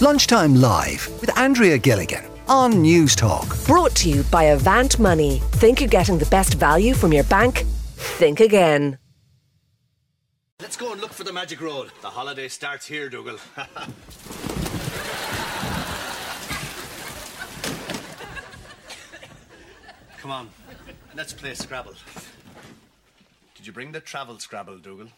Lunchtime Live with Andrea Gilligan on Newstalk. Brought to you by Avant Money. Think you're getting the best value from your bank? Think again. Let's go and look for the magic road. The holiday starts here, Dougal. Come on, let's play Scrabble. Did you bring the travel Scrabble, Dougal?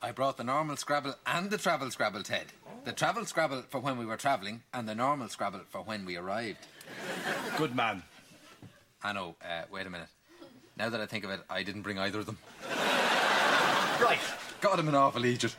I brought the normal Scrabble and the travel Scrabble, Ted. The travel Scrabble for when we were travelling, and the normal Scrabble for when we arrived. Good man. I know, uh, wait a minute. Now that I think of it, I didn't bring either of them. Right. Got him an awful Egypt.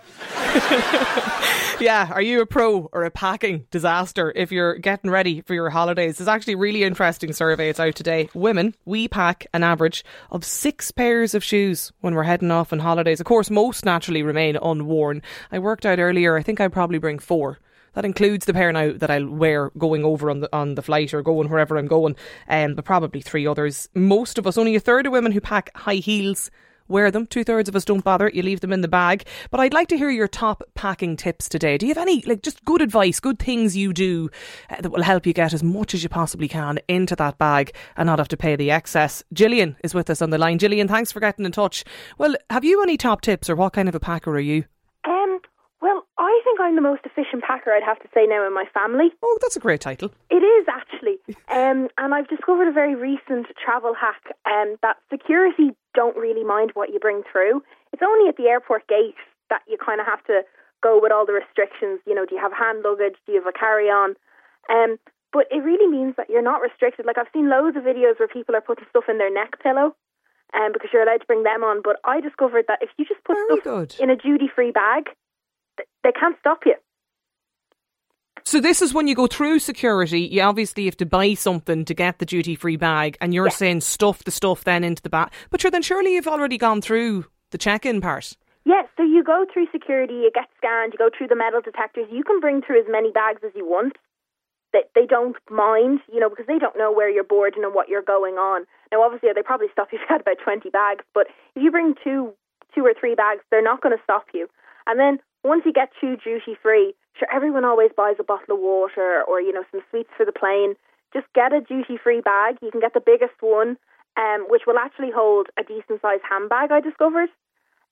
Yeah, are you a pro or a packing disaster if you're getting ready for your holidays? There's actually a really interesting survey. It's out today. Women, we pack an average of six pairs of shoes when we're heading off on holidays. Of course, most naturally remain unworn. I worked out earlier, I think I'd probably bring four. That includes the pair now that I'll wear going over on the on the flight or going wherever I'm going, um, but probably three others. Most of us, only a third of women who pack high heels wear them. Two thirds of us don't bother. You leave them in the bag. But I'd like to hear your top packing tips today. Do you have any, like, just good advice, good things you do uh, that will help you get as much as you possibly can into that bag and not have to pay the excess? Gillian is with us on the line. Gillian, thanks for getting in touch. Well, have you any top tips or what kind of a packer are you? Um, well, I think I'm the most efficient packer, I'd have to say now in my family. Oh, that's a great title. It is actually. Um, and I've discovered a very recent travel hack um, that security don't really mind what you bring through. It's only at the airport gate that you kind of have to go with all the restrictions. You know, do you have hand luggage? Do you have a carry on? Um, but it really means that you're not restricted. Like I've seen loads of videos where people are putting stuff in their neck pillow. Um, because you're allowed to bring them on, but I discovered that if you just put Very stuff good. in a duty-free bag, th- they can't stop you. So this is when you go through security. You obviously have to buy something to get the duty free bag, and you're Yeah. saying stuff the stuff then into the bag. But sure, then surely you've already gone through the check-in part. Yes, so you go through security, you get scanned, you go through the metal detectors. You can bring through as many bags as you want. They, they don't mind, you know, because they don't know where you're boarding and what you're going on. Now, obviously, they probably stop you if you had about 20 bags, but if you bring two, two or three bags, they're not going to stop you. And then once you get to duty free, sure, everyone always buys a bottle of water or, you know, some sweets for the plane. Just get a duty free bag. You can get the biggest one, um, which will actually hold a decent sized handbag, I discovered.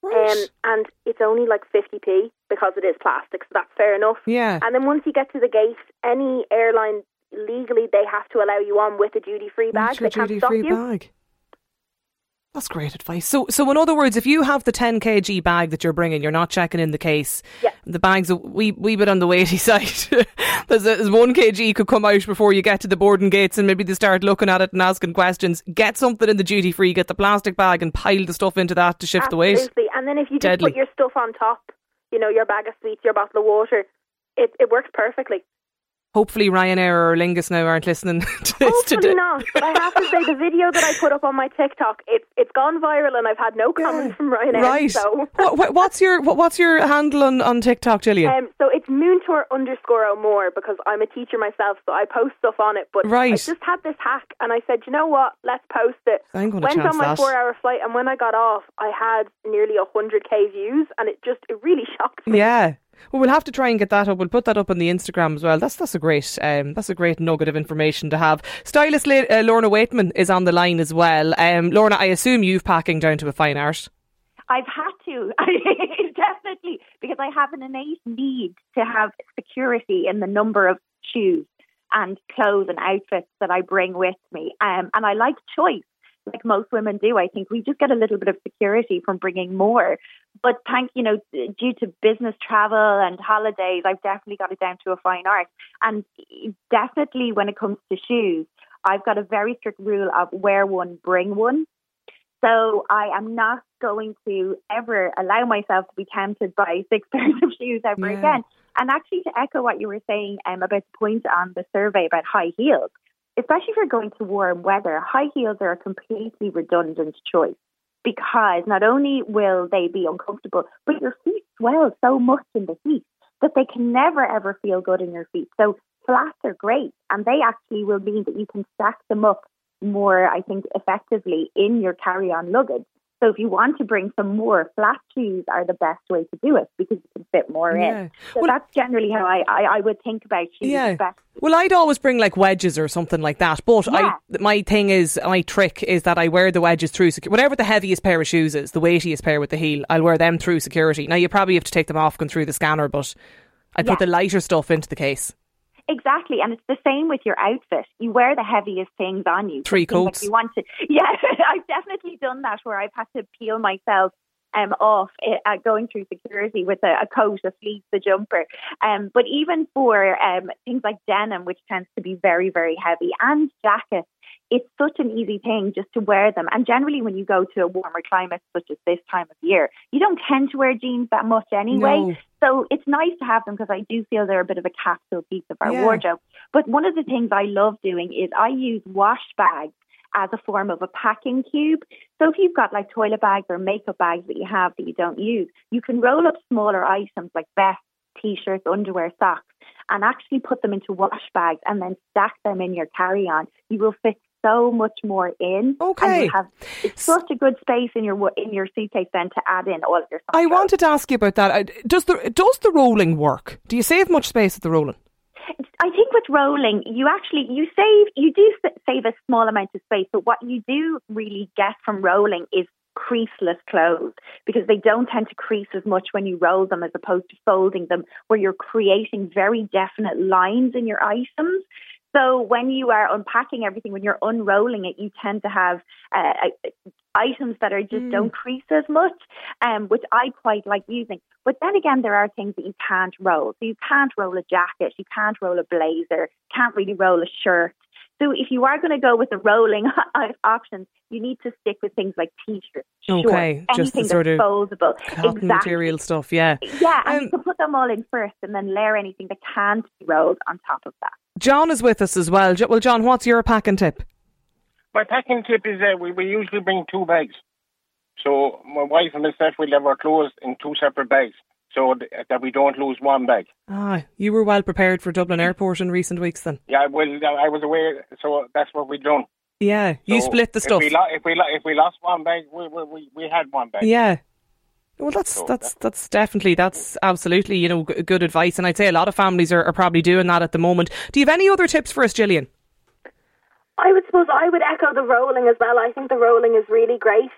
Um, and it's only like 50p because it is plastic, so that's fair enough. Yeah. And then once you get to the gate, any airline legally they have to allow you on with a duty free bag. They can't duty stop free you. bag. That's great advice. So, so in other words, if you have the 10 kg bag that you're bringing, you're not checking in the case. Yeah. The bag's a wee, wee bit on the weighty side. there's, a, there's one kg could come out before you get to the boarding gates, and maybe they start looking at it and asking questions. Get something in the duty free, get the plastic bag, and pile the stuff into that to shift the weight. Absolutely. And then if you just Deadly. put your stuff on top, you know, your bag of sweets, your bottle of water, it, it works perfectly. Hopefully, Ryanair or Lingus now aren't listening to this Hopefully today. not. But I have to say, the video that I put up on my TikTok, it's it's gone viral, and I've had no comments from Ryanair. Right. So. what, what- what's your what, what's your handle on, on TikTok, Gillian? Um, so it's Moontour underscore O'More because I'm a teacher myself, so I post stuff on it. But Right. I just had this hack, and I said, you know what? Let's post it. I'm gonna Went on my that. four-hour flight, and when I got off, I had nearly hundred k views, and it just it really shocked me. Yeah. Well, we'll have to try and get that up. We'll put that up on the Instagram as well. That's that's a great um, that's a great nugget of information to have. Stylist uh, Lorna Weightman is on the line as well. Um, Lorna, I assume you've packing down to a fine art. I've had to, definitely, because I have an innate need to have security in the number of shoes and clothes and outfits that I bring with me. Um, and I like choice, like most women do. I think we just get a little bit of security from bringing more. But thank you know, due to business travel and holidays, I've definitely got it down to a fine art. And definitely when it comes to shoes, I've got a very strict rule of wear one, bring one. So I am not going to ever allow myself to be tempted by six pairs of shoes ever Yeah. again. And actually, to echo what you were saying um, about the point on the survey about high heels, especially if you're going to warm weather, high heels are a completely redundant choice because not only will they be uncomfortable, but your feet swell so much in the heat that they can never ever feel good in your feet. So flats are great, and they actually will mean that you can stack them up more, I think, effectively in your carry-on luggage. So if you want to bring some more, flat shoes are the best way to do it because you can fit more Yeah. in. So Well- that's generally how I, I, I would think about shoes. Yeah. Well, I'd always bring like wedges or something like that. But I, my thing is, my trick is that I wear the wedges through secu- whatever the heaviest pair of shoes is, the weightiest pair with the heel. I'll wear them through security. Now you probably have to take them off going through the scanner, but I put the lighter stuff into the case. Exactly, and it's the same with your outfit. You wear the heaviest things on you. Three Things like coats. you want to, yeah. I've definitely done that where I've had to peel myself um, off uh, going through security with a, a coat, a fleece, a jumper. Um, but even for um, things like denim, which tends to be very, very heavy, and jackets, it's such an easy thing just to wear them. And generally, when you go to a warmer climate such as this time of year, you don't tend to wear jeans that much anyway. No. So it's nice to have them because I do feel they're a bit of a capsule piece of our Yeah. wardrobe. But one of the things I love doing is I use wash bags as a form of a packing cube. So if you've got like toilet bags or makeup bags that you have that you don't use, you can roll up smaller items like vests, t-shirts, underwear, socks, and actually put them into wash bags and then stack them in your carry-on. You will fit so much more in. And Okay. you have it's such a good space in your in your suitcase then to add in all of your. I wanted to ask you about that. Does the does the rolling work? Do you save much space with the rolling? I think with rolling, you actually you save you do save a small amount of space, but what you do really get from rolling is creaseless clothes because they don't tend to crease as much when you roll them as opposed to folding them, where you're creating very definite lines in your items. So when you are unpacking everything, when you're unrolling it, you tend to have uh, items that are just don't crease as much, um, which I quite like using. But then again, there are things that you can't roll. So you can't roll a jacket, you can't roll a blazer, can't really roll a shirt. So if you are going to go with the rolling options, you need to stick with things like t-shirts, shorts, Okay, just the anything sort that's of foldable. Cotton exactly. material stuff, yeah. Yeah, and Um, you can put them all in first and then layer anything that can't be rolled on top of that. John is with us as well. Well, John, what's your packing tip? My packing tip is that we, we usually bring two bags. So my wife and myself will have our clothes in two separate bags so th- that we don't lose one bag. Ah, you were well prepared for Dublin Airport in recent weeks then. Yeah, well, I was aware, so that's what we've done. Yeah, you So split the stuff. If we, lo- if, we lo- if we lost one bag, we, we, we, we had one bag. Yeah. Well, that's So that's that's definitely that's absolutely you know g- good advice, and I'd say a lot of families are, are probably doing that at the moment. Do you have any other tips for us, Gillian? I would suppose I would echo the rolling as well. I think the rolling is really great.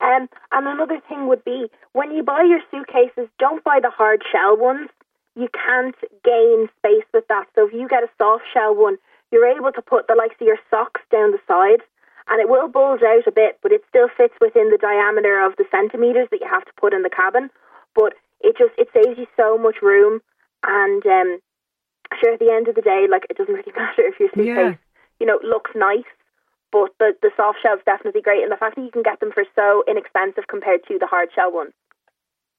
Um, and another thing would be when you buy your suitcases, don't buy the hard shell ones. You can't gain space with that. So if you get a soft shell one, you're able to put the likes of your socks down the side, and it will bulge out a bit, but it still fits within the diameter of the centimeters that you have to put in the cabin. But it just it saves you so much room, and um, sure at the end of the day, like it doesn't really matter if your suitcase Yeah. you know, looks nice, but the, the soft shell's definitely great. And the fact that you can get them for so inexpensive compared to the hard shell ones.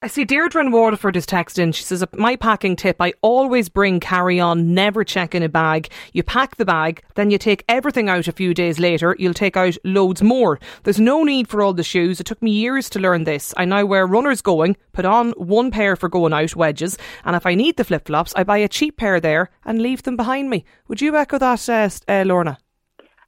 I see Deirdre in Waterford is texting. She says, My packing tip I always bring carry on, never check in a bag. You pack the bag, then you take everything out a few days later. You'll take out loads more. There's no need for all the shoes. It took me years to learn this. I now wear runners going, put on one pair for going out, wedges, and if I need the flip flops, I buy a cheap pair there and leave them behind me. Would you echo that, uh, uh, Lorna?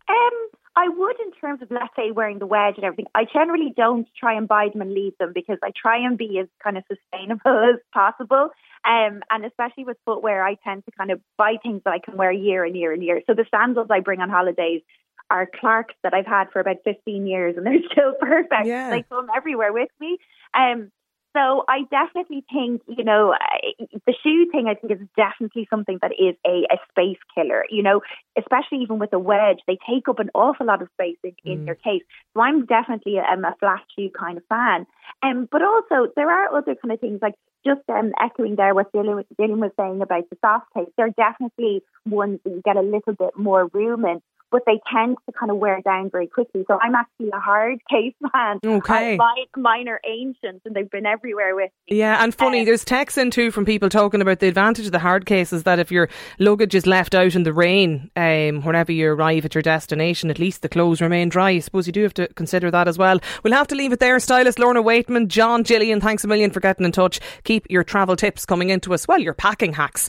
Um, I would in terms of let's say wearing the wedge and everything. I generally don't try and buy them and leave them because I try and be as kind of sustainable as possible. Um, and especially with footwear, I tend to kind of buy things that I can wear year and year and year. So the sandals I bring on holidays are Clarks that I've had for about 15 years and they're still perfect. Yeah. They come everywhere with me. Um, so I definitely think, you know, the shoe thing I think is definitely something that is a, a space killer, you know, especially even with a wedge, they take up an awful lot of space in, in your case. So I'm definitely um, a flat shoe kind of fan. Um, but also there are other kind of things like just um, echoing there what Dylan, Dylan was saying about the soft case. There are definitely ones that you get a little bit more room in. But they tend to kind of wear down very quickly. So I'm actually a hard case fan. Okay. Mine, mine are ancient and they've been everywhere with me. Yeah, and funny, Um, there's texts in too from people talking about the advantage of the hard case is that if your luggage is left out in the rain, um, whenever you arrive at your destination, at least the clothes remain dry. I suppose you do have to consider that as well. We'll have to leave it there. Stylist Lorna Weightman, John Gillian, thanks a million for getting in touch. Keep your travel tips coming into us. Well, your packing hacks.